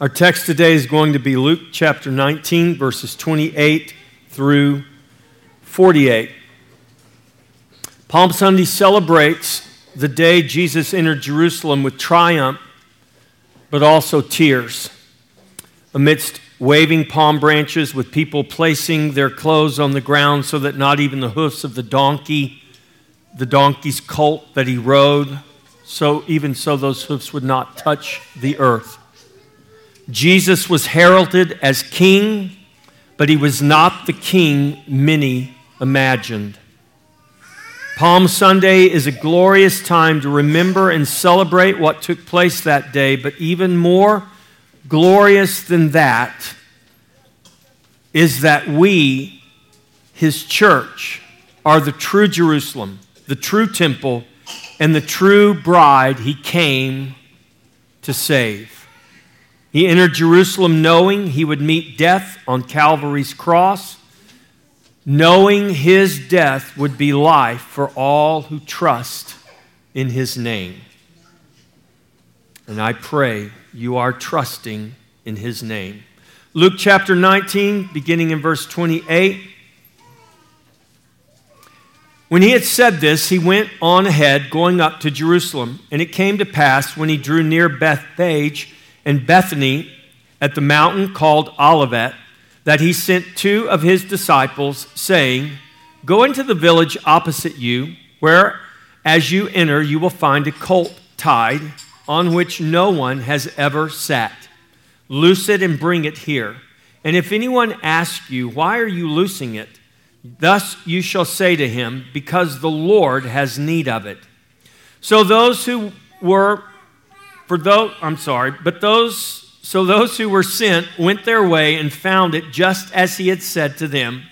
Our text today is going to be Luke chapter 19, verses 28 through 48. Palm Sunday celebrates the day Jesus entered Jerusalem with triumph, but also tears. Amidst waving palm branches, with people placing their clothes on the ground so that not even the hoofs of the donkey, the donkey's colt that he rode, so even so those hoofs would not touch the earth. Jesus was heralded as king, but he was not the king many imagined. Palm Sunday is a glorious time to remember and celebrate what took place that day, but even more glorious than that is that we, his church, are the true Jerusalem, the true temple, and the true bride he came to save. He entered Jerusalem knowing he would meet death on Calvary's cross, knowing his death would be life for all who trust in his name. And I pray you are trusting in his name. Luke chapter 19, beginning in verse 28. When he had said this, he went on ahead, going up to Jerusalem. And it came to pass, when he drew near Bethphage, and Bethany at the mountain called Olivet that he sent two of his disciples, saying, Go into the village opposite you, where as you enter you will find a colt tied on which no one has ever sat. Loose it and bring it here. And if anyone asks you, Why are you loosing it? Thus you shall say to him, Because the Lord has need of it. So those who were for those, I'm sorry, but those, so those who were sent went their way and found it just as he had said to them.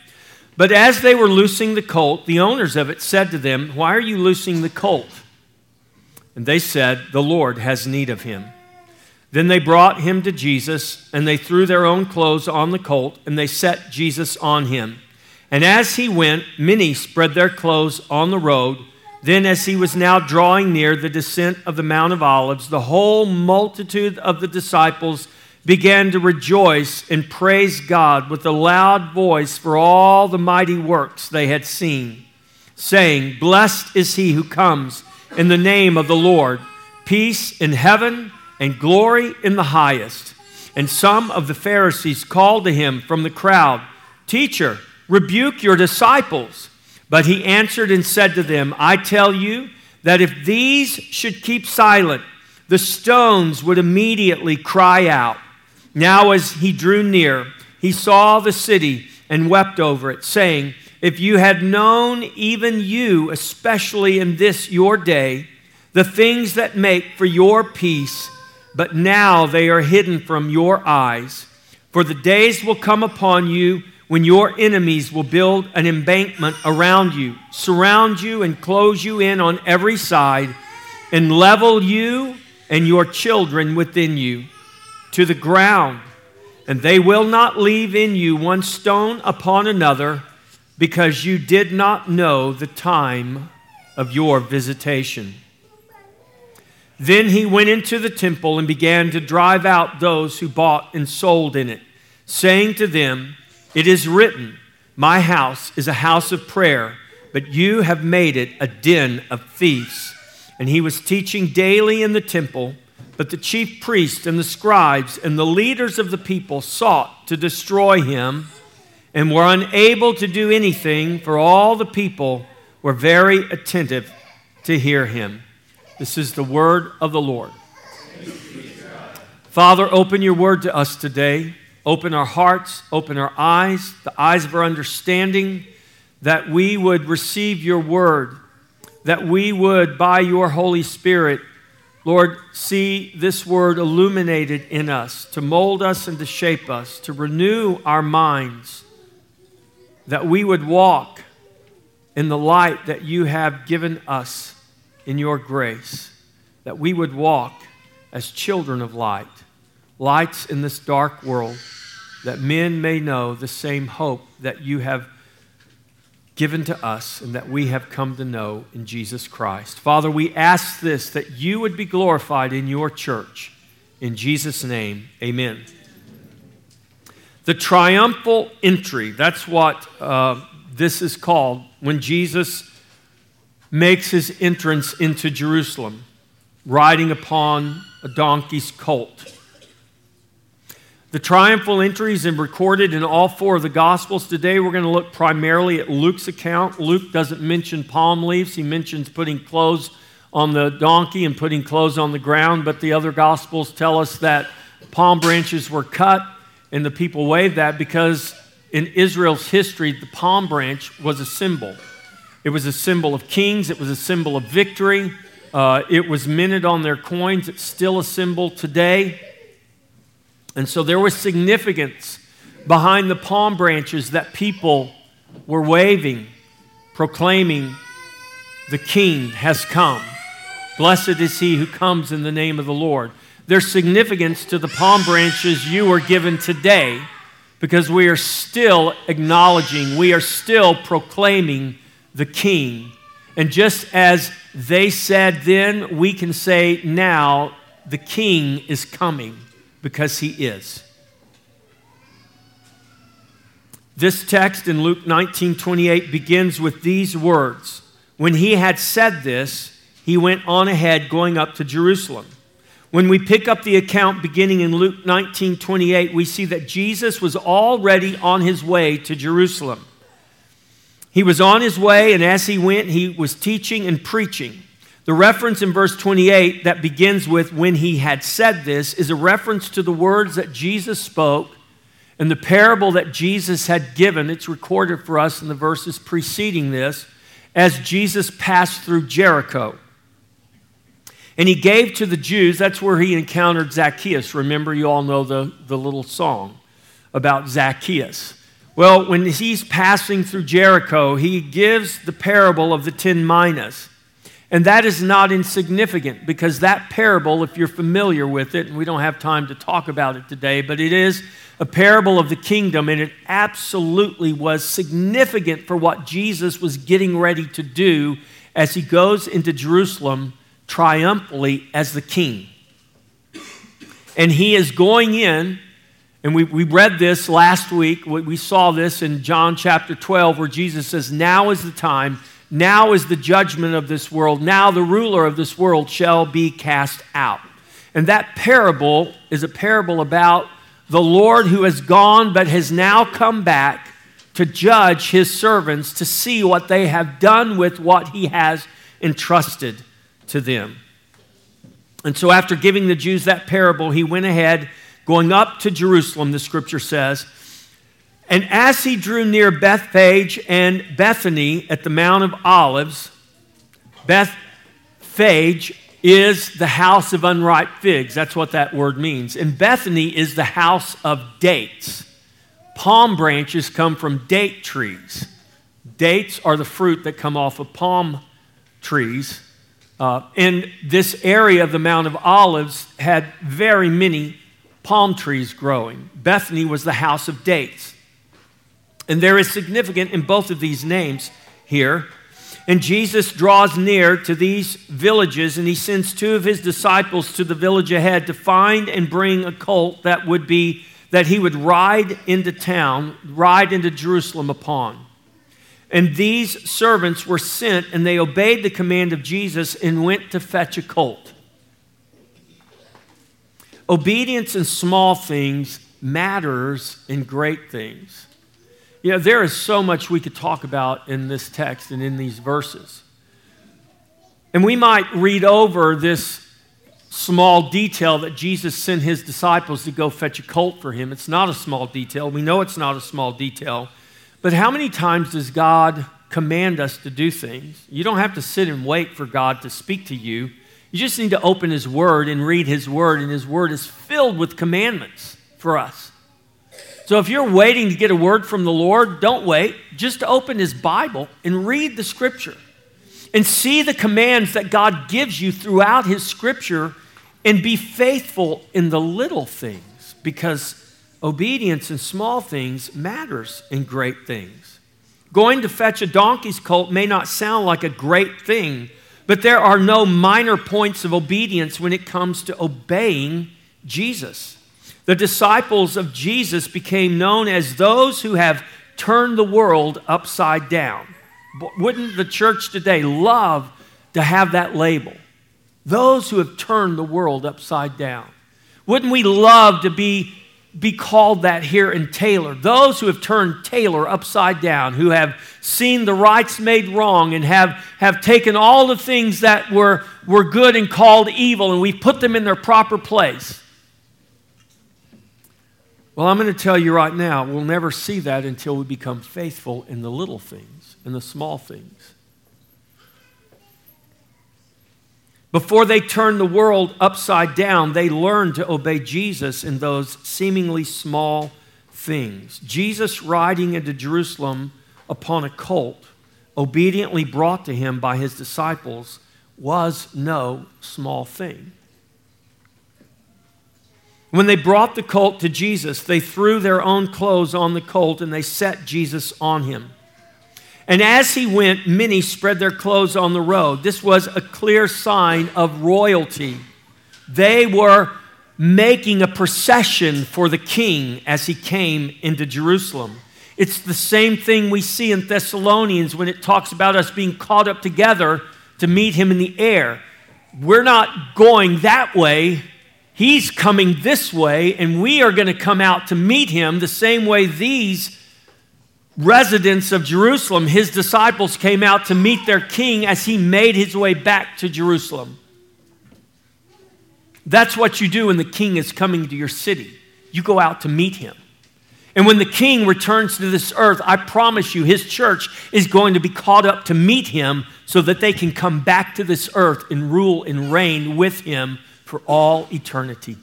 But as they were loosing the colt, the owners of it said to them, Why are you loosing the colt? And they said, The Lord has need of him. Then they brought him to Jesus, and they threw their own clothes on the colt, and they set Jesus on him. And as he went, many spread their clothes on the road. Then, as he was now drawing near the descent of the Mount of Olives, the whole multitude of the disciples began to rejoice and praise God with a loud voice for all the mighty works they had seen, saying, Blessed is he who comes in the name of the Lord, peace in heaven and glory in the highest. And some of the Pharisees called to him from the crowd, Teacher, rebuke your disciples. But he answered and said to them, I tell you that if these should keep silent, the stones would immediately cry out. Now, as he drew near, he saw the city and wept over it, saying, If you had known, even you, especially in this your day, the things that make for your peace, but now they are hidden from your eyes. For the days will come upon you when your enemies will build an embankment around you, surround you, and close you in on every side, and level you and your children within you to the ground. And they will not leave in you one stone upon another, because you did not know the time of your visitation. Then he went into the temple and began to drive out those who bought and sold in it, saying to them, it is written, My house is a house of prayer, but you have made it a den of thieves. And he was teaching daily in the temple, but the chief priests and the scribes and the leaders of the people sought to destroy him and were unable to do anything, for all the people were very attentive to hear him. This is the word of the Lord. Father, open your word to us today. Open our hearts, open our eyes, the eyes of our understanding, that we would receive your word, that we would, by your Holy Spirit, Lord, see this word illuminated in us to mold us and to shape us, to renew our minds, that we would walk in the light that you have given us in your grace, that we would walk as children of light lights in this dark world, that men may know the same hope that you have given to us and that we have come to know in Jesus Christ. Father, we ask this that you would be glorified in your church. In Jesus' name, amen. The triumphal entry, that's what uh, this is called when Jesus makes his entrance into Jerusalem, riding upon a donkey's colt. The triumphal entries are recorded in all four of the Gospels. Today we're going to look primarily at Luke's account. Luke doesn't mention palm leaves, he mentions putting clothes on the donkey and putting clothes on the ground, but the other Gospels tell us that palm branches were cut and the people waved that because in Israel's history, the palm branch was a symbol. It was a symbol of kings, it was a symbol of victory, uh, it was minted on their coins. It's still a symbol today. And so there was significance behind the palm branches that people were waving, proclaiming, The King has come. Blessed is he who comes in the name of the Lord. There's significance to the palm branches you are given today because we are still acknowledging, we are still proclaiming the King. And just as they said then, we can say now, the King is coming because he is. This text in Luke 19 28 begins with these words When he had said this, he went on ahead, going up to Jerusalem. When we pick up the account beginning in Luke 19 28, we see that Jesus was already on his way to Jerusalem. He was on his way, and as he went, he was teaching and preaching. The reference in verse 28 that begins with, when he had said this, is a reference to the words that Jesus spoke and the parable that Jesus had given. It's recorded for us in the verses preceding this as Jesus passed through Jericho. And he gave to the Jews, that's where he encountered Zacchaeus. Remember, you all know the, the little song about Zacchaeus. Well, when he's passing through Jericho, he gives the parable of the ten minas. And that is not insignificant because that parable, if you're familiar with it, and we don't have time to talk about it today, but it is a parable of the kingdom, and it absolutely was significant for what Jesus was getting ready to do as he goes into Jerusalem triumphantly as the king. And he is going in, and we, we read this last week. We saw this in John chapter 12, where Jesus says, Now is the time now is the judgment of this world. Now the ruler of this world shall be cast out. And that parable is a parable about the Lord who has gone but has now come back to judge his servants to see what they have done with what he has entrusted to them. And so, after giving the Jews that parable, he went ahead, going up to Jerusalem, the scripture says, and as he drew near Bethphage and Bethany at the Mount of Olives, Bethphage is the house of unripe figs. That's what that word means. And Bethany is the house of dates. Palm branches come from date trees. Dates are the fruit that come off of palm trees. Uh, and this area of the Mount of Olives had very many palm trees growing. Bethany was the house of dates. And there is significant in both of these names here. And Jesus draws near to these villages and he sends two of his disciples to the village ahead to find and bring a colt that would be that he would ride into town, ride into Jerusalem upon. And these servants were sent and they obeyed the command of Jesus and went to fetch a colt. Obedience in small things matters in great things. You know, there is so much we could talk about in this text and in these verses. And we might read over this small detail that Jesus sent his disciples to go fetch a colt for him. It's not a small detail. We know it's not a small detail. But how many times does God command us to do things? You don't have to sit and wait for God to speak to you. You just need to open His Word and read His Word, and His Word is filled with commandments for us. So if you're waiting to get a word from the Lord, don't wait. Just open His Bible and read the Scripture and see the commands that God gives you throughout His Scripture and be faithful in the little things because obedience in small things matters in great things. Going to fetch a donkey's colt may not sound like a great thing, but there are no minor points of obedience when it comes to obeying Jesus. The disciples of Jesus became known as those who have turned the world upside down. Wouldn't the church today love to have that label? Those who have turned the world upside down. Wouldn't we love to be, be called that here in Taylor? Those who have turned Taylor upside down, who have seen the rights made wrong and have, have taken all the things that were, were good and called evil and we put them in their proper place. Well, I'm going to tell you right now, we'll never see that until we become faithful in the little things, in the small things. Before they turned the world upside down, they learned to obey Jesus in those seemingly small things. Jesus riding into Jerusalem upon a colt, obediently brought to him by his disciples, was no small thing. When they brought the colt to Jesus, they threw their own clothes on the colt and they set Jesus on him. And as he went, many spread their clothes on the road. This was a clear sign of royalty. They were making a procession for the king as he came into Jerusalem. It's the same thing we see in Thessalonians when it talks about us being caught up together to meet him in the air. We're not going that way He's coming this way, and we are going to come out to meet him the same way these residents of Jerusalem, his disciples, came out to meet their king as he made his way back to Jerusalem. That's what you do when the king is coming to your city. You go out to meet him. And when the king returns to this earth, I promise you, his church is going to be caught up to meet him so that they can come back to this earth and rule and reign with him for all eternity.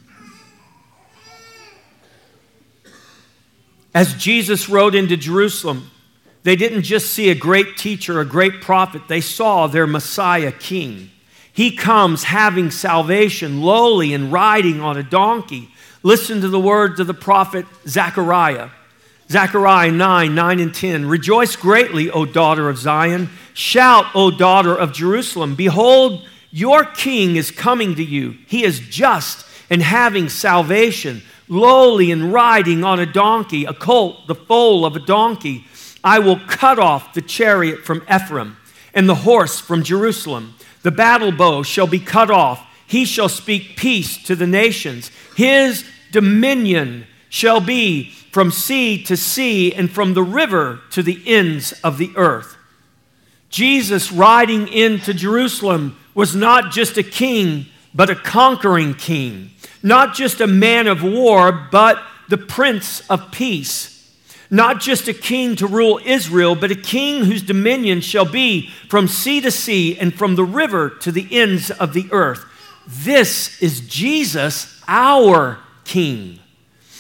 As Jesus rode into Jerusalem, they didn't just see a great teacher, a great prophet, they saw their Messiah king. He comes having salvation, lowly and riding on a donkey. Listen to the words of the prophet Zechariah. Zechariah 9, 9 and 10. Rejoice greatly, O daughter of Zion. Shout, O daughter of Jerusalem. Behold, your king is coming to you. He is just and having salvation, lowly and riding on a donkey, a colt, the foal of a donkey. I will cut off the chariot from Ephraim and the horse from Jerusalem. The battle bow shall be cut off. He shall speak peace to the nations. His dominion shall be from sea to sea and from the river to the ends of the earth. Jesus riding into Jerusalem was not just a king, but a conquering king. Not just a man of war, but the prince of peace. Not just a king to rule Israel, but a king whose dominion shall be from sea to sea and from the river to the ends of the earth. This is Jesus, our king.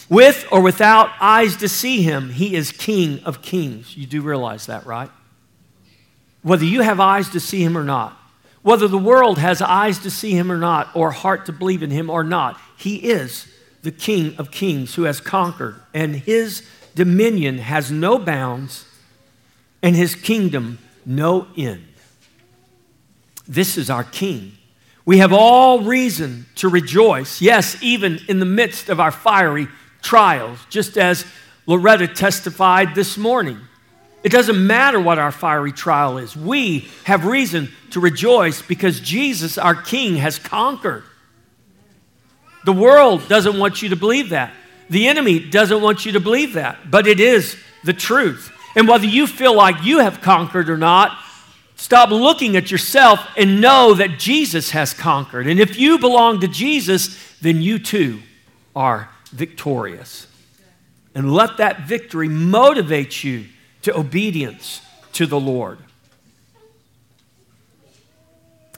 With or without eyes to see him, he is king of kings. You do realize that, right? Whether you have eyes to see him or not, whether the world has eyes to see him or not, or heart to believe in him or not, he is the King of kings who has conquered, and his dominion has no bounds, and his kingdom no end. This is our King. We have all reason to rejoice, yes, even in the midst of our fiery trials, just as Loretta testified this morning. It doesn't matter what our fiery trial is. We have reason to rejoice because Jesus, our King, has conquered. The world doesn't want you to believe that. The enemy doesn't want you to believe that, but it is the truth. And whether you feel like you have conquered or not, stop looking at yourself and know that Jesus has conquered. And if you belong to Jesus, then you too are victorious. And let that victory motivate you to obedience to the Lord.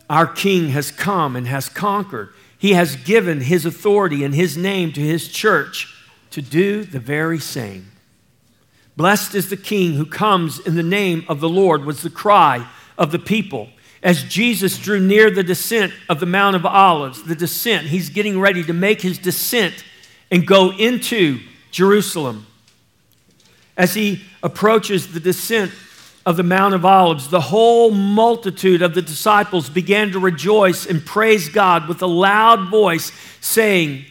Our King has come and has conquered. He has given his authority and his name to his church to do the very same. Blessed is the King who comes in the name of the Lord, was the cry of the people. As Jesus drew near the descent of the Mount of Olives, the descent, he's getting ready to make his descent and go into Jerusalem. As he approaches the descent of the Mount of Olives, the whole multitude of the disciples began to rejoice and praise God with a loud voice, saying,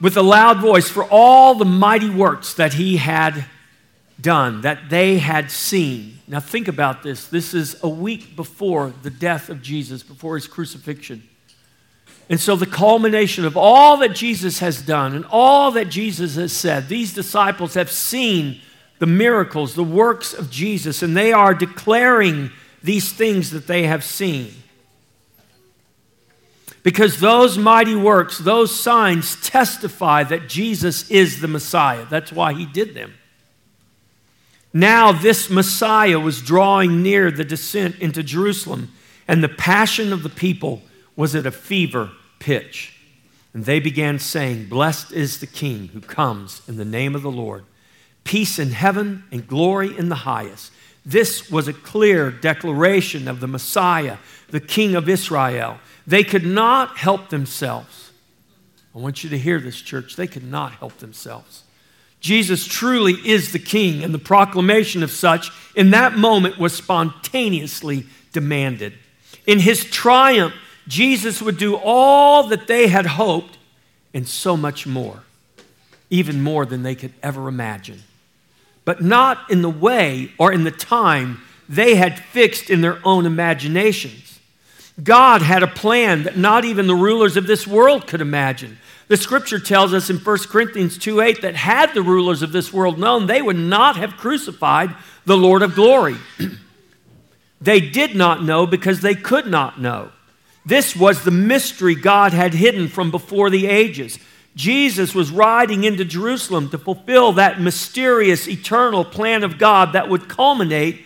with a loud voice for all the mighty works that he had done, that they had seen. Now, think about this. This is a week before the death of Jesus, before his crucifixion. And so, the culmination of all that Jesus has done and all that Jesus has said, these disciples have seen the miracles, the works of Jesus, and they are declaring these things that they have seen. Because those mighty works, those signs testify that Jesus is the Messiah. That's why he did them. Now, this Messiah was drawing near the descent into Jerusalem, and the passion of the people was at a fever pitch. And they began saying, Blessed is the King who comes in the name of the Lord. Peace in heaven and glory in the highest. This was a clear declaration of the Messiah, the King of Israel. They could not help themselves. I want you to hear this, church. They could not help themselves. Jesus truly is the King, and the proclamation of such in that moment was spontaneously demanded. In his triumph, Jesus would do all that they had hoped and so much more, even more than they could ever imagine. But not in the way or in the time they had fixed in their own imaginations. God had a plan that not even the rulers of this world could imagine. The scripture tells us in 1 Corinthians 2 8 that had the rulers of this world known, they would not have crucified the Lord of glory. they did not know because they could not know. This was the mystery God had hidden from before the ages. Jesus was riding into Jerusalem to fulfill that mysterious eternal plan of God that would culminate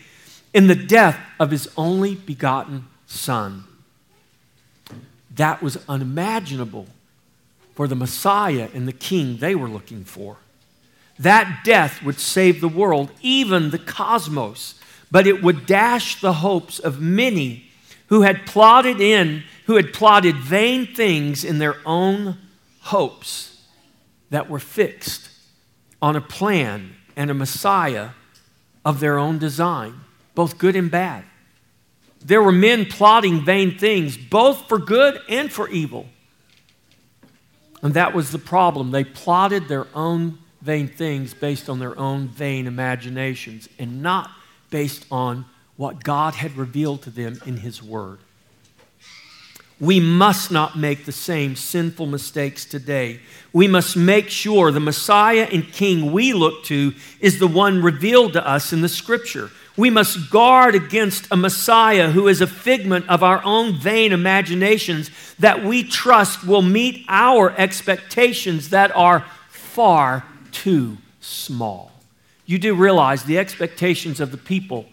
in the death of his only begotten Son. That was unimaginable for the Messiah and the King they were looking for. That death would save the world, even the cosmos, but it would dash the hopes of many who had plotted in, who had plotted vain things in their own hopes that were fixed on a plan and a Messiah of their own design, both good and bad. There were men plotting vain things, both for good and for evil. And that was the problem. They plotted their own vain things based on their own vain imaginations and not based on what God had revealed to them in His Word. We must not make the same sinful mistakes today. We must make sure the Messiah and King we look to is the one revealed to us in the Scripture. We must guard against a Messiah who is a figment of our own vain imaginations that we trust will meet our expectations that are far too small. You do realize the expectations of the people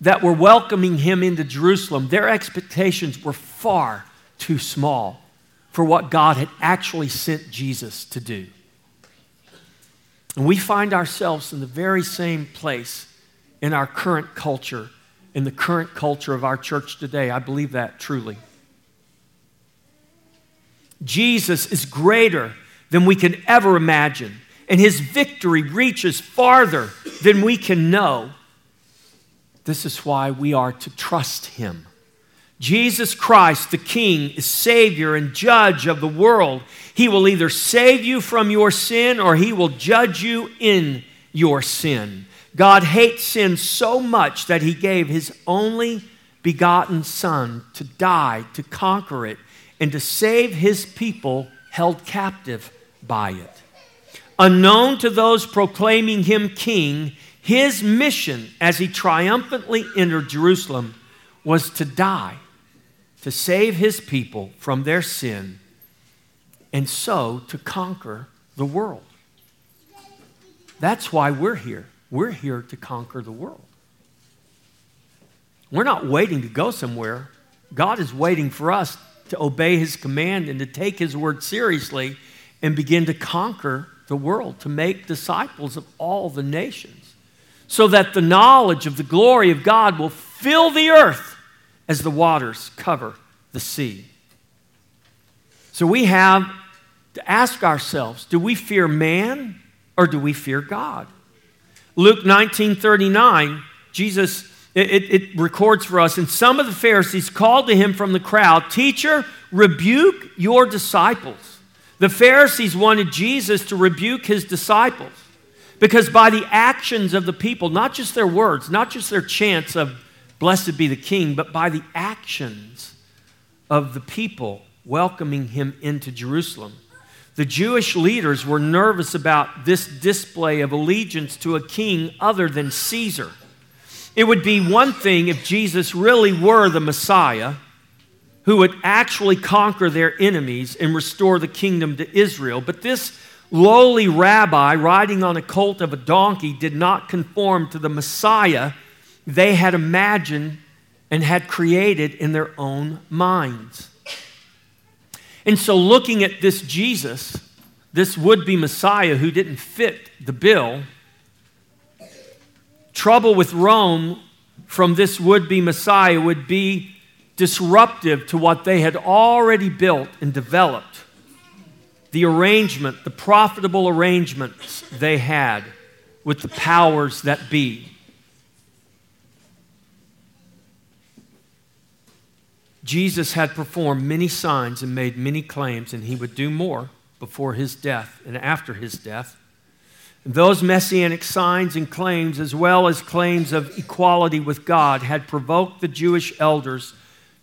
that were welcoming him into Jerusalem, their expectations were far too small for what God had actually sent Jesus to do. And we find ourselves in the very same place in our current culture, in the current culture of our church today. I believe that truly. Jesus is greater than we can ever imagine, and his victory reaches farther than we can know. This is why we are to trust him. Jesus Christ, the King, is Savior and Judge of the world. He will either save you from your sin or He will judge you in your sin. God hates sin so much that He gave His only begotten Son to die, to conquer it, and to save His people held captive by it. Unknown to those proclaiming Him King, His mission as He triumphantly entered Jerusalem was to die to save his people from their sin and so to conquer the world. That's why we're here. We're here to conquer the world. We're not waiting to go somewhere. God is waiting for us to obey his command and to take his word seriously and begin to conquer the world, to make disciples of all the nations, so that the knowledge of the glory of God will fill the earth as the waters cover the sea. So we have to ask ourselves do we fear man or do we fear God? Luke 19 39, Jesus. It, it, records for us, and some of the Pharisees called to him from the crowd, Teacher, rebuke your disciples. The Pharisees wanted Jesus to rebuke his disciples because by the actions of the people, not just their words, not just their chants of blessed be the king, but by the actions of the people welcoming him into Jerusalem. The Jewish leaders were nervous about this display of allegiance to a king other than Caesar. It would be one thing if Jesus really were the Messiah who would actually conquer their enemies and restore the kingdom to Israel, but this lowly rabbi riding on a colt of a donkey did not conform to the Messiah they had imagined and had created in their own minds. And so, looking at this Jesus, this would be Messiah who didn't fit the bill, trouble with Rome from this would be Messiah would be disruptive to what they had already built and developed the arrangement, the profitable arrangements they had with the powers that be. Jesus had performed many signs and made many claims, and he would do more before his death and after his death. And those messianic signs and claims, as well as claims of equality with God, had provoked the Jewish elders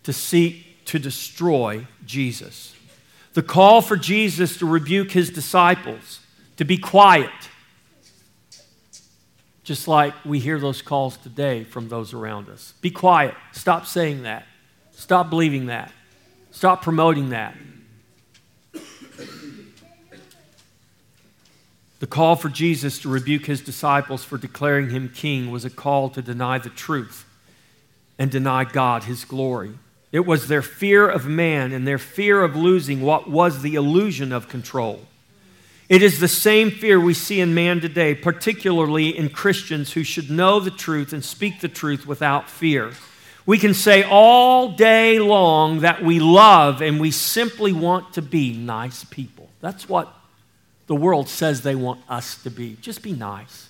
to seek to destroy Jesus the call for Jesus to rebuke his disciples, to be quiet, just like we hear those calls today from those around us. Be quiet. Stop saying that. Stop believing that. Stop promoting that. The call for Jesus to rebuke his disciples for declaring him king was a call to deny the truth and deny God his glory. It was their fear of man and their fear of losing what was the illusion of control. It is the same fear we see in man today, particularly in Christians who should know the truth and speak the truth without fear. We can say all day long that we love and we simply want to be nice people. That's what the world says they want us to be. Just be nice.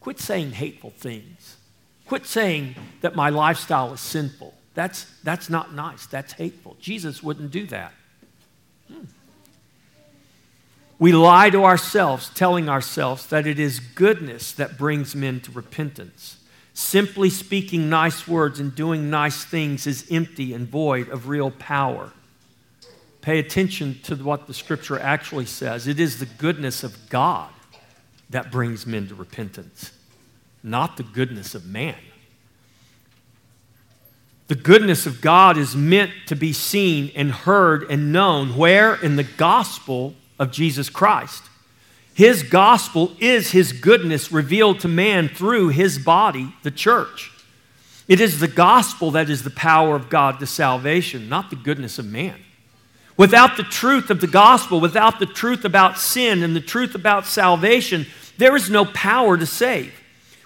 Quit saying hateful things. Quit saying that my lifestyle is sinful. That's, that's not nice. That's hateful. Jesus wouldn't do that. Hmm. We lie to ourselves, telling ourselves that it is goodness that brings men to repentance. Simply speaking nice words and doing nice things is empty and void of real power. Pay attention to what the scripture actually says. It is the goodness of God that brings men to repentance, not the goodness of man. The goodness of God is meant to be seen and heard and known. Where? In the gospel of Jesus Christ. His gospel is his goodness revealed to man through his body, the church. It is the gospel that is the power of God to salvation, not the goodness of man. Without the truth of the gospel, without the truth about sin and the truth about salvation, there is no power to save.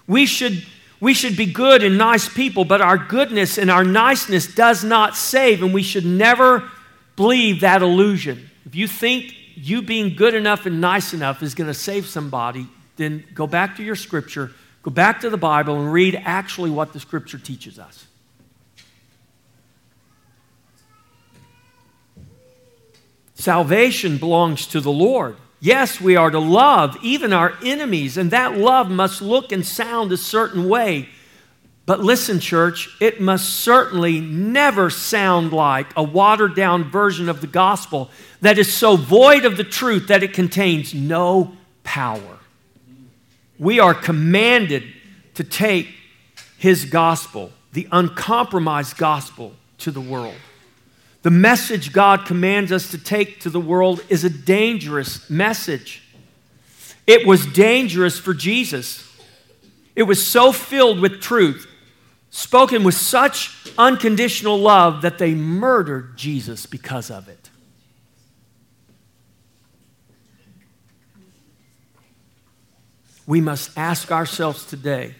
We should we should be good and nice people, but our goodness and our niceness does not save, and we should never believe that illusion. If you think you being good enough and nice enough is going to save somebody, then go back to your scripture, go back to the Bible, and read actually what the scripture teaches us. Salvation belongs to the Lord. Yes, we are to love even our enemies, and that love must look and sound a certain way. But listen, church, it must certainly never sound like a watered down version of the gospel that is so void of the truth that it contains no power. We are commanded to take his gospel, the uncompromised gospel, to the world. The message God commands us to take to the world is a dangerous message. It was dangerous for Jesus. It was so filled with truth, spoken with such unconditional love that they murdered Jesus because of it. We must ask ourselves today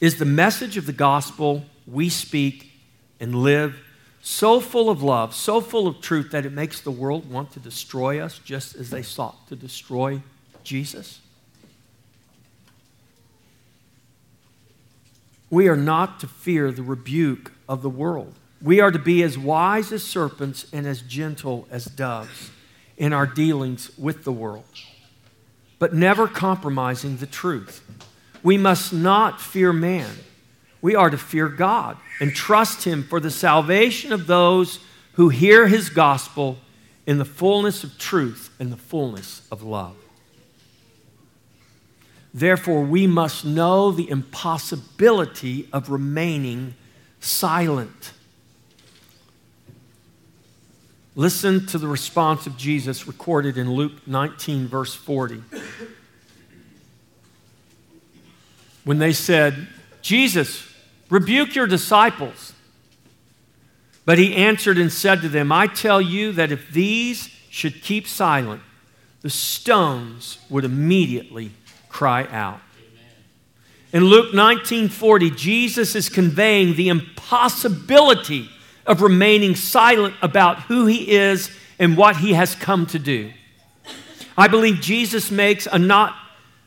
is the message of the gospel we speak and live so full of love, so full of truth that it makes the world want to destroy us just as they sought to destroy Jesus? We are not to fear the rebuke of the world. We are to be as wise as serpents and as gentle as doves. in our dealings with the world, but never compromising the truth. We must not fear man. We are to fear God and trust Him for the salvation of those who hear His gospel in the fullness of truth and the fullness of love. Therefore, we must know the impossibility of remaining silent. Listen to the response of Jesus recorded in Luke 19, verse 40. When they said, Jesus, rebuke your disciples. But he answered and said to them, I tell you that if these should keep silent, the stones would immediately cry out. In Luke 19:40, Jesus is conveying the impossibility of remaining silent about who he is and what he has come to do. I believe Jesus makes a not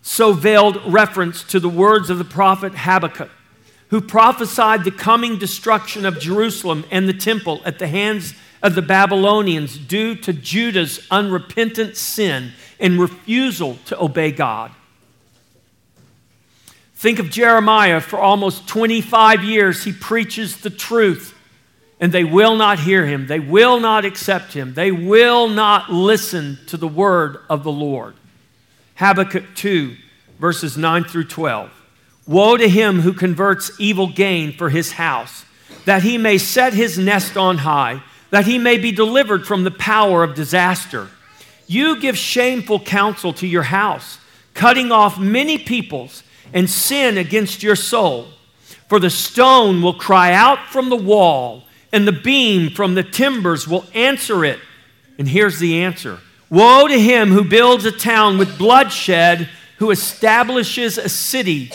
so veiled reference to the words of the prophet Habakkuk, who prophesied the coming destruction of Jerusalem and the temple at the hands of the Babylonians due to Judah's unrepentant sin and refusal to obey God. Think of Jeremiah. For almost 25 years, he preaches the truth, and they will not hear him. They will not accept him. They will not listen to the word of the Lord. Habakkuk 2, verses 9 through 12. Woe to him who converts evil gain for his house, that he may set his nest on high, that he may be delivered from the power of disaster. You give shameful counsel to your house, cutting off many peoples and sin against your soul. For the stone will cry out from the wall, and the beam from the timbers will answer it. And here's the answer Woe to him who builds a town with bloodshed, who establishes a city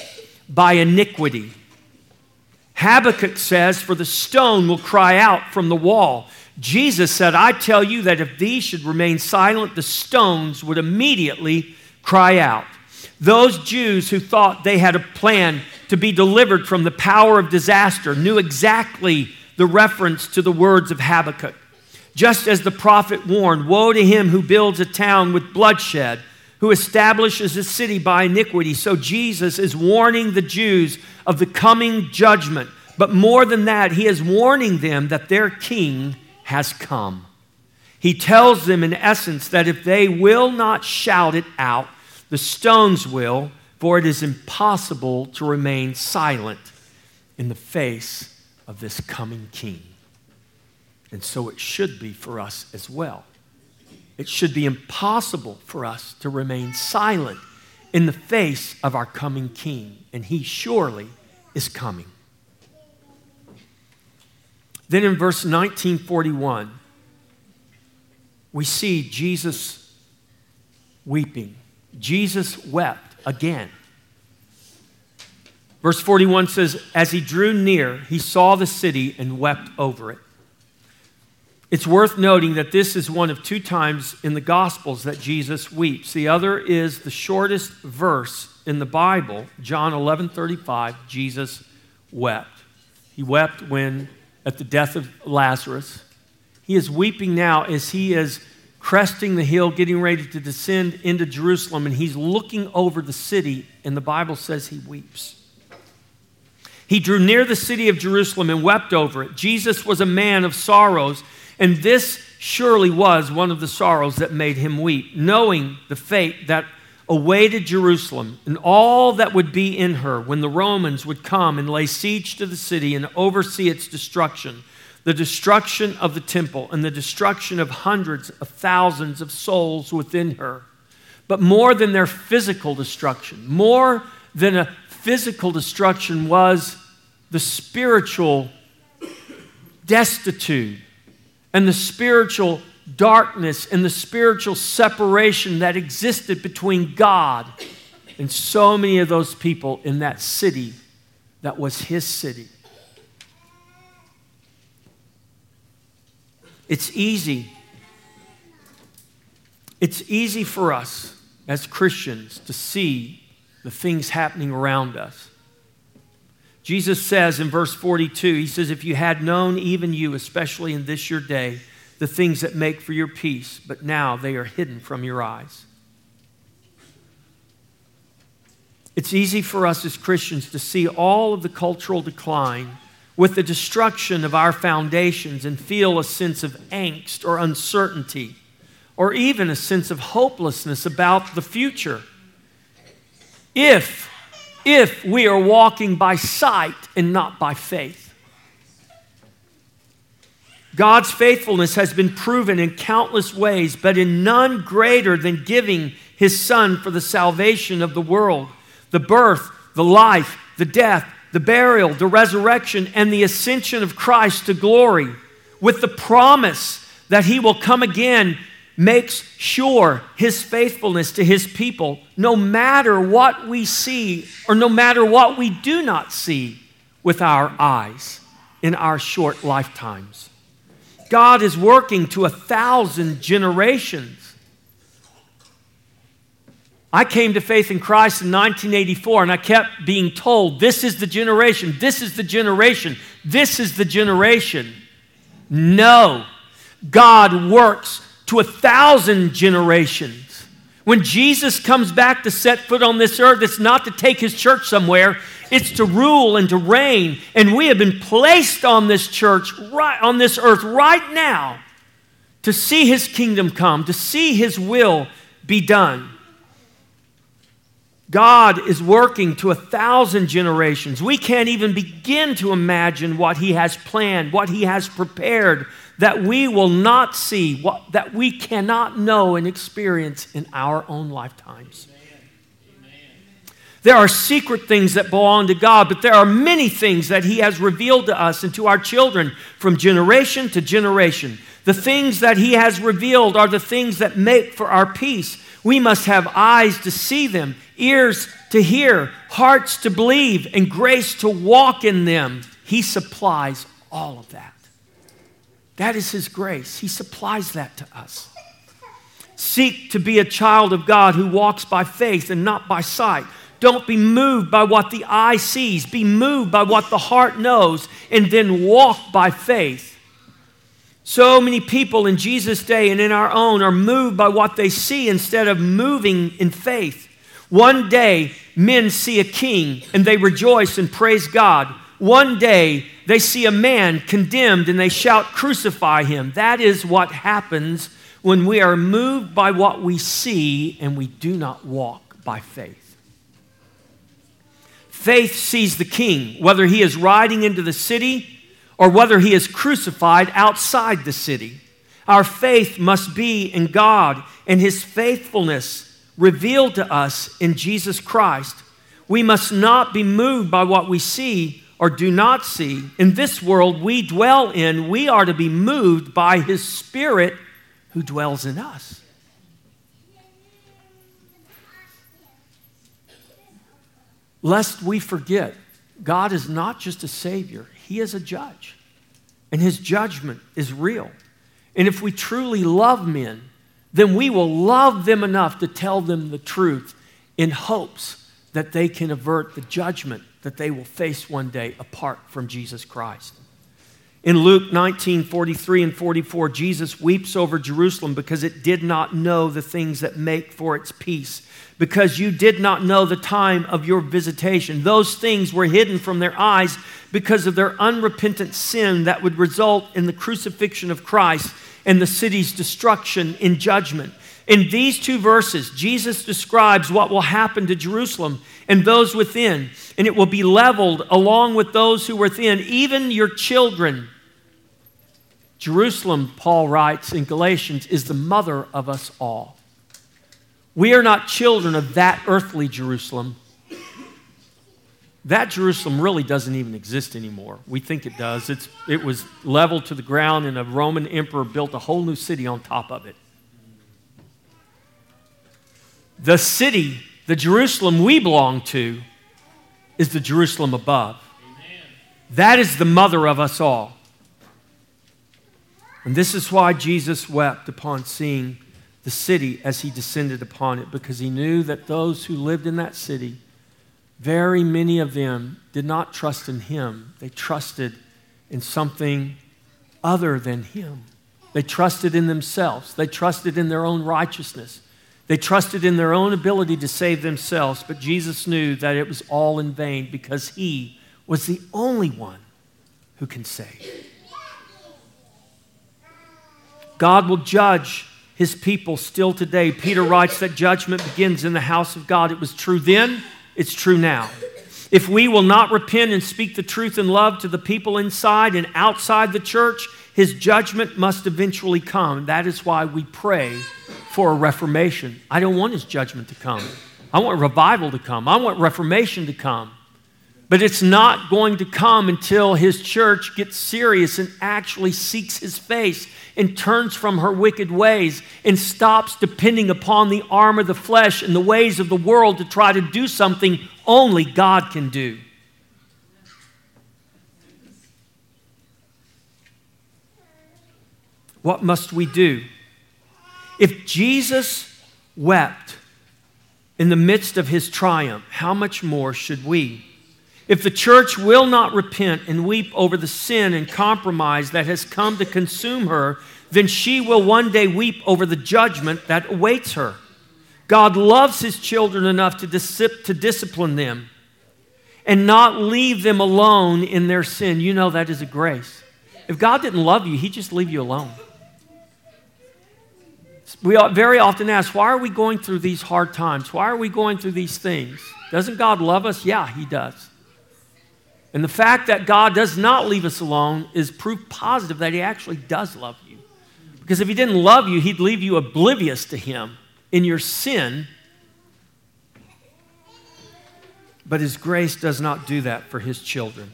by iniquity. Habakkuk says, For the stone will cry out from the wall. Jesus said, I tell you that if these should remain silent, the stones would immediately cry out. Those Jews who thought they had a plan to be delivered from the power of disaster knew exactly the reference to the words of Habakkuk. Just as the prophet warned, Woe to him who builds a town with bloodshed, who establishes a city by iniquity. So Jesus is warning the Jews of the coming judgment. But more than that, he is warning them that their king has come. He tells them, in essence, that if they will not shout it out, the stones will, for it is impossible to remain silent in the face of this coming king. And so it should be for us as well. It should be impossible for us to remain silent in the face of our coming king, and he surely is coming. Then in verse 1941, we see Jesus weeping. Jesus wept again. Verse 41 says, As he drew near, he saw the city and wept over it. It's worth noting that this is one of two times in the Gospels that Jesus weeps. The other is the shortest verse in the Bible, John 11 35, Jesus wept. He wept when, at the death of Lazarus. He is weeping now as he is cresting the hill, getting ready to descend into Jerusalem, and he's looking over the city, and the Bible says he weeps. He drew near the city of Jerusalem and wept over it. Jesus was a man of sorrows, and this surely was one of the sorrows that made him weep, knowing the fate that awaited Jerusalem and all that would be in her when the Romans would come and lay siege to the city and oversee its destruction the destruction of the temple and the destruction of hundreds of thousands of souls within her. But more than their physical destruction, more than a physical destruction was the spiritual destitute and the spiritual darkness and the spiritual separation that existed between God and so many of those people in that city that was his city. It's easy. It's easy for us as Christians to see the things happening around us. Jesus says in verse 42, He says, If you had known, even you, especially in this your day, the things that make for your peace, but now they are hidden from your eyes. It's easy for us as Christians to see all of the cultural decline with the destruction of our foundations and feel a sense of angst or uncertainty or even a sense of hopelessness about the future. If, if we are walking by sight and not by faith. God's faithfulness has been proven in countless ways, but in none greater than giving his Son for the salvation of the world. The birth, the life, the death, the burial, the resurrection, and the ascension of Christ to glory, with the promise that he will come again, makes sure his faithfulness to his people, no matter what we see or no matter what we do not see with our eyes in our short lifetimes. God is working to a thousand generations. I came to faith in Christ in 1984 and I kept being told, this is the generation, this is the generation, this is the generation. No, God works to a thousand generations. When Jesus comes back to set foot on this earth, it's not to take his church somewhere, it's to rule and to reign. And we have been placed on this church, right on this earth right now, to see his kingdom come, to see his will be done. God is working to a thousand generations. We can't even begin to imagine what He has planned, what He has prepared, that we will not see, what, that we cannot know and experience in our own lifetimes. There are secret things that belong to God, but there are many things that He has revealed to us and to our children from generation to generation. The things that He has revealed are the things that make for our peace. We must have eyes to see them, ears to hear, hearts to believe, and grace to walk in them. He supplies all of that. That is His grace. He supplies that to us. Seek to be a child of God who walks by faith and not by sight don't be moved by what the eye sees. Be moved by what the heart knows and then walk by faith. So many people in Jesus' day and in our own are moved by what they see instead of moving in faith. One day, men see a king and they rejoice and praise God. One day, they see a man condemned and they shout, Crucify him. That is what happens when we are moved by what we see and we do not walk by faith. Faith sees the king, whether he is riding into the city or whether he is crucified outside the city. Our faith must be in God and his faithfulness revealed to us in Jesus Christ. We must not be moved by what we see or do not see. In this world we dwell in, we are to be moved by his Spirit who dwells in us. lest we forget, God is not just a Savior, He is a judge. And His judgment is real. And if we truly love men, then we will love them enough to tell them the truth in hopes that they can avert the judgment that they will face one day apart from Jesus Christ. In Luke 19 43 and 44, Jesus weeps over Jerusalem because it did not know the things that make for its peace because you did not know the time of your visitation. Those things were hidden from their eyes because of their unrepentant sin that would result in the crucifixion of Christ and the city's destruction in judgment. In these two verses, Jesus describes what will happen to Jerusalem and those within, and it will be leveled along with those who are within, even your children. Jerusalem, Paul writes in Galatians, is the mother of us all. We are not children of that earthly Jerusalem. That Jerusalem really doesn't even exist anymore. We think it does. It's, it was leveled to the ground, and a Roman emperor built a whole new city on top of it. The city, the Jerusalem we belong to, is the Jerusalem above. Amen. That is the mother of us all. And this is why Jesus wept upon seeing the city as he descended upon it because he knew that those who lived in that city, very many of them did not trust in him. They trusted in something other than him. They trusted in themselves, they trusted in their own righteousness. They trusted in their own ability to save themselves, but Jesus knew that it was all in vain because he was the only one who can save. God will judge his people still today. Peter writes that judgment begins in the house of God. It was true then, it's true now. If we will not repent and speak the truth in love to the people inside and outside the church, his judgment must eventually come. That is why we pray for a reformation. I don't want his judgment to come. I want revival to come. I want reformation to come. But it's not going to come until his church gets serious and actually seeks his face and turns from her wicked ways and stops depending upon the arm of the flesh and the ways of the world to try to do something only God can do. What must we do? If Jesus wept in the midst of his triumph, how much more should we? If the church will not repent and weep over the sin and compromise that has come to consume her, then she will one day weep over the judgment that awaits her. God loves his children enough to, dis- to discipline them and not leave them alone in their sin. You know that is a grace. If God didn't love you, he'd just leave you alone. We very often ask, why are we going through these hard times? Why are we going through these things? Doesn't God love us? Yeah, He does. And the fact that God does not leave us alone is proof positive that He actually does love you. Because if He didn't love you, He'd leave you oblivious to Him in your sin. But His grace does not do that for His children.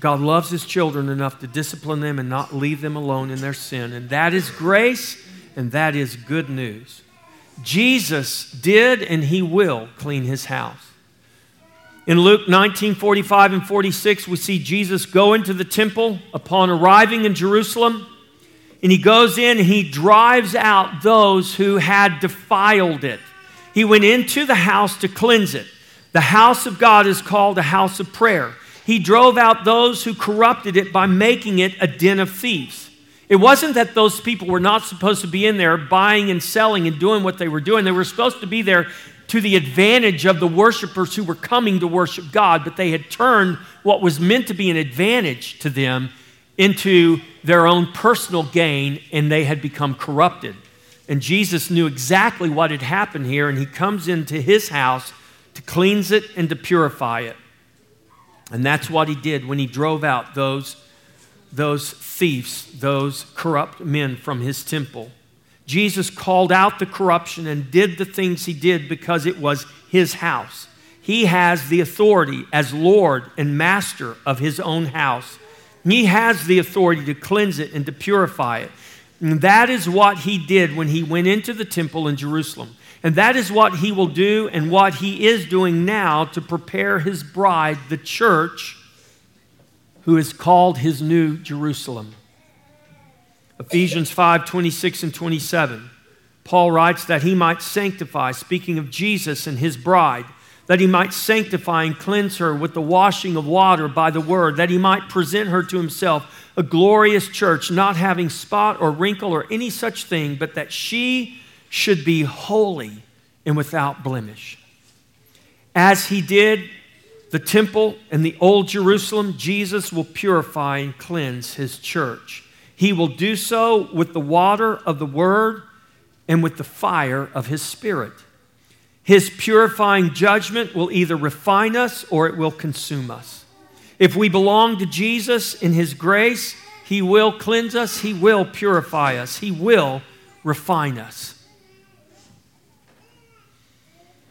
God loves his children enough to discipline them and not leave them alone in their sin. And that is grace and that is good news. Jesus did and he will clean his house. In Luke 19 45 and 46, we see Jesus go into the temple upon arriving in Jerusalem. And he goes in and he drives out those who had defiled it. He went into the house to cleanse it. The house of God is called a house of prayer. He drove out those who corrupted it by making it a den of thieves. It wasn't that those people were not supposed to be in there buying and selling and doing what they were doing. They were supposed to be there to the advantage of the worshipers who were coming to worship God, but they had turned what was meant to be an advantage to them into their own personal gain and they had become corrupted. And Jesus knew exactly what had happened here, and he comes into his house to cleanse it and to purify it. And that's what he did when he drove out those, those thieves, those corrupt men from his temple. Jesus called out the corruption and did the things he did because it was his house. He has the authority as Lord and master of his own house. He has the authority to cleanse it and to purify it. And that is what he did when he went into the temple in Jerusalem. And that is what he will do and what he is doing now to prepare his bride, the church, who is called his new Jerusalem. Ephesians 5 26 and 27. Paul writes that he might sanctify, speaking of Jesus and his bride, that he might sanctify and cleanse her with the washing of water by the word, that he might present her to himself a glorious church, not having spot or wrinkle or any such thing, but that she should be holy and without blemish. As he did the temple and the old Jerusalem, Jesus will purify and cleanse his church. He will do so with the water of the word and with the fire of his spirit. His purifying judgment will either refine us or it will consume us. If we belong to Jesus in his grace, he will cleanse us, he will purify us, he will refine us.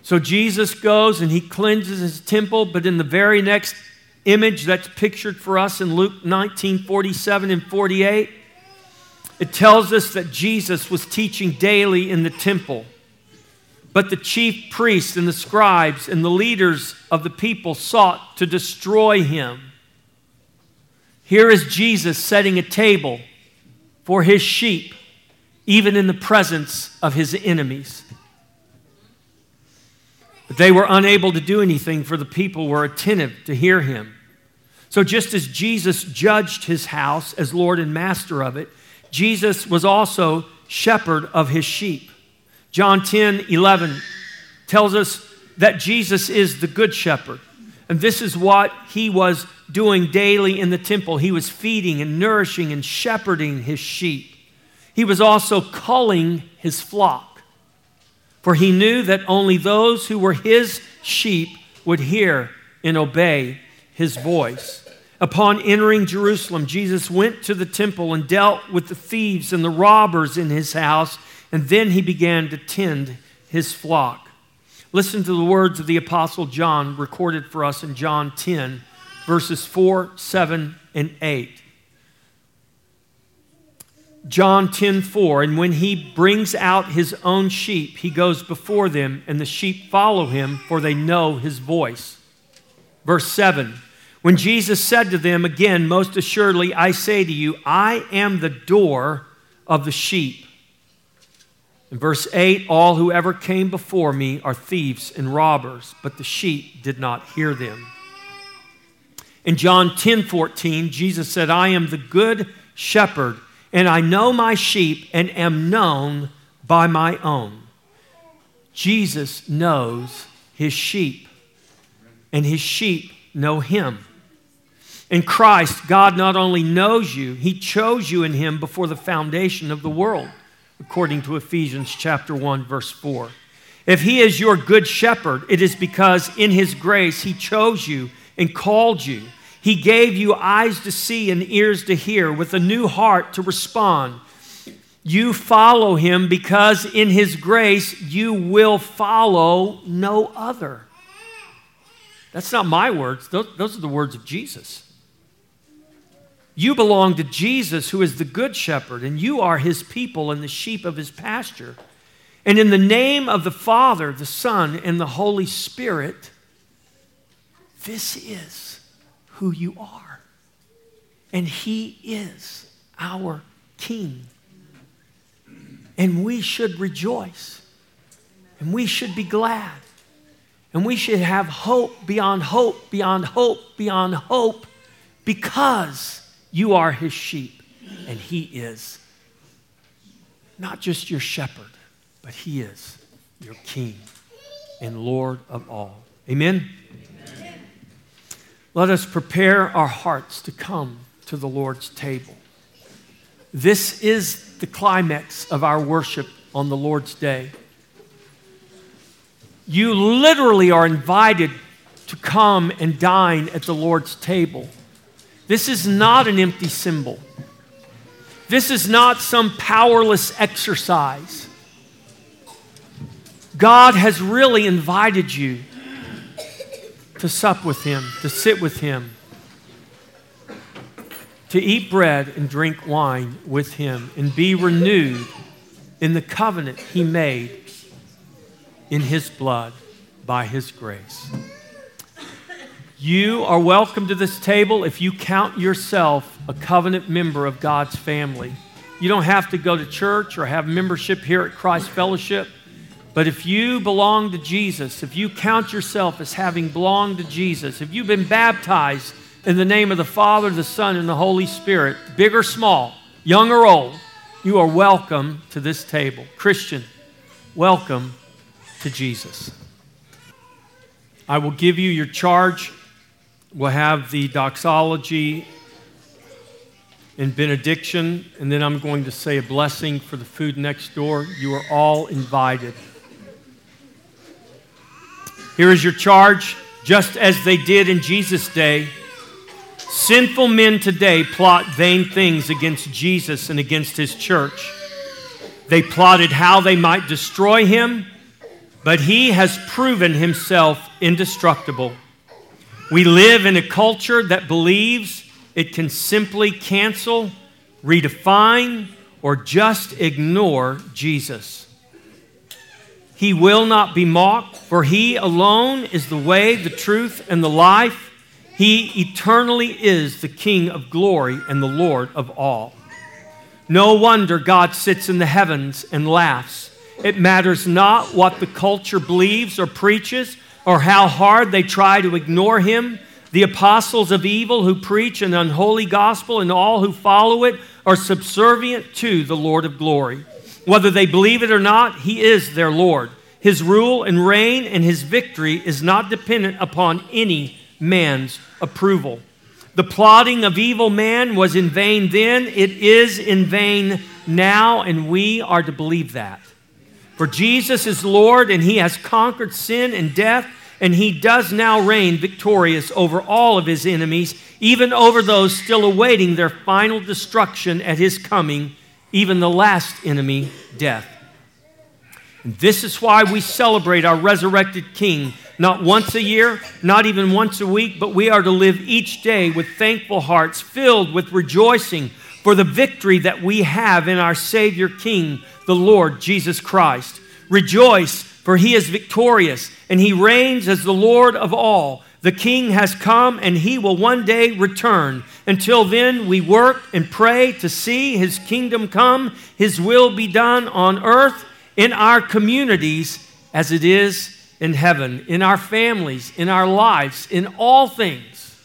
So Jesus goes and he cleanses his temple, but in the very next image that's pictured for us in Luke 19 47 and 48, it tells us that Jesus was teaching daily in the temple. But the chief priests and the scribes and the leaders of the people sought to destroy him. Here is Jesus setting a table for his sheep, even in the presence of his enemies. But they were unable to do anything, for the people were attentive to hear him. So, just as Jesus judged his house as Lord and master of it, Jesus was also shepherd of his sheep. John 10 11 tells us that Jesus is the good shepherd. And this is what he was doing daily in the temple. He was feeding and nourishing and shepherding his sheep. He was also culling his flock, for he knew that only those who were his sheep would hear and obey his voice. Upon entering Jerusalem, Jesus went to the temple and dealt with the thieves and the robbers in his house, and then he began to tend his flock. Listen to the words of the Apostle John recorded for us in John 10, verses 4, 7, and 8. John 10 4, and when he brings out his own sheep, he goes before them, and the sheep follow him, for they know his voice. Verse 7, when Jesus said to them again, Most assuredly, I say to you, I am the door of the sheep. In verse 8, all who ever came before me are thieves and robbers, but the sheep did not hear them. In John 10 14, Jesus said, I am the good shepherd and I know my sheep and am known by my own. Jesus knows his sheep, and his sheep know him. In Christ, God not only knows you, he chose you in him before the foundation of the world, according to Ephesians chapter 1 verse 4. If he is your good shepherd, it is because in his grace he chose you and called you he gave you eyes to see and ears to hear, with a new heart to respond. You follow him because in his grace you will follow no other. That's not my words, those, those are the words of Jesus. You belong to Jesus, who is the good shepherd, and you are his people and the sheep of his pasture. And in the name of the Father, the Son, and the Holy Spirit, this is who you are. And He is our King. And we should rejoice. And we should be glad. And we should have hope beyond hope, beyond hope, beyond hope, because you are His sheep and He is not just your shepherd, but He is your King and Lord of all. Amen. Let us prepare our hearts to come to the Lord's table. This is the climax of our worship on the Lord's day. You literally are invited to come and dine at the Lord's table. This is not an empty symbol. This is not some powerless exercise. God has really invited you to sup with him, to sit with him, to eat bread and drink wine with him, and be renewed in the covenant he made in his blood by his grace. You are welcome to this table if you count yourself a covenant member of God's family. You don't have to go to church or have membership here at Christ Fellowship. But if you belong to Jesus, if you count yourself as having belonged to Jesus, if you've been baptized in the name of the Father, the Son, and the Holy Spirit, big or small, young or old, you are welcome to this table. Christian, welcome to Jesus. I will give you your charge. We'll have the doxology and benediction, and then I'm going to say a blessing for the food next door. You are all invited. Here is your charge, just as they did in Jesus' day. Sinful men today plot vain things against Jesus and against his church. They plotted how they might destroy him, but he has proven himself indestructible. We live in a culture that believes it can simply cancel, redefine, or just ignore Jesus. He will not be mocked, for he alone is the way, the truth, and the life. He eternally is the King of glory and the Lord of all. No wonder God sits in the heavens and laughs. It matters not what the culture believes or preaches or how hard they try to ignore him. The apostles of evil who preach an unholy gospel and all who follow it are subservient to the Lord of glory. Whether they believe it or not, He is their Lord. His rule and reign and His victory is not dependent upon any man's approval. The plotting of evil man was in vain then, it is in vain now, and we are to believe that. For Jesus is Lord, and He has conquered sin and death and he does now reign victorious over all of his enemies, even over those still awaiting their final destruction at his coming, even the last enemy, death. And this is why we celebrate our resurrected King, not once a year, not even once a week, but we are to live each day with thankful hearts, filled with rejoicing for the victory that we have in our Savior King, the Lord Jesus Christ. Rejoice for he is victorious and he reigns as the Lord of all. The king has come and he will one day return. Until then, we work and pray to see his kingdom come, his will be done on earth, in our communities as it is in heaven, in our families, in our lives, in all things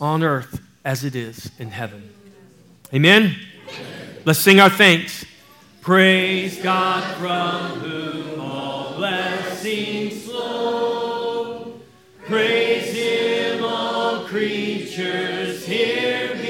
on earth as it is in heaven. Amen? Let's sing our thanks. Praise God from whom all blessings flow. Praise Him, all creatures here below.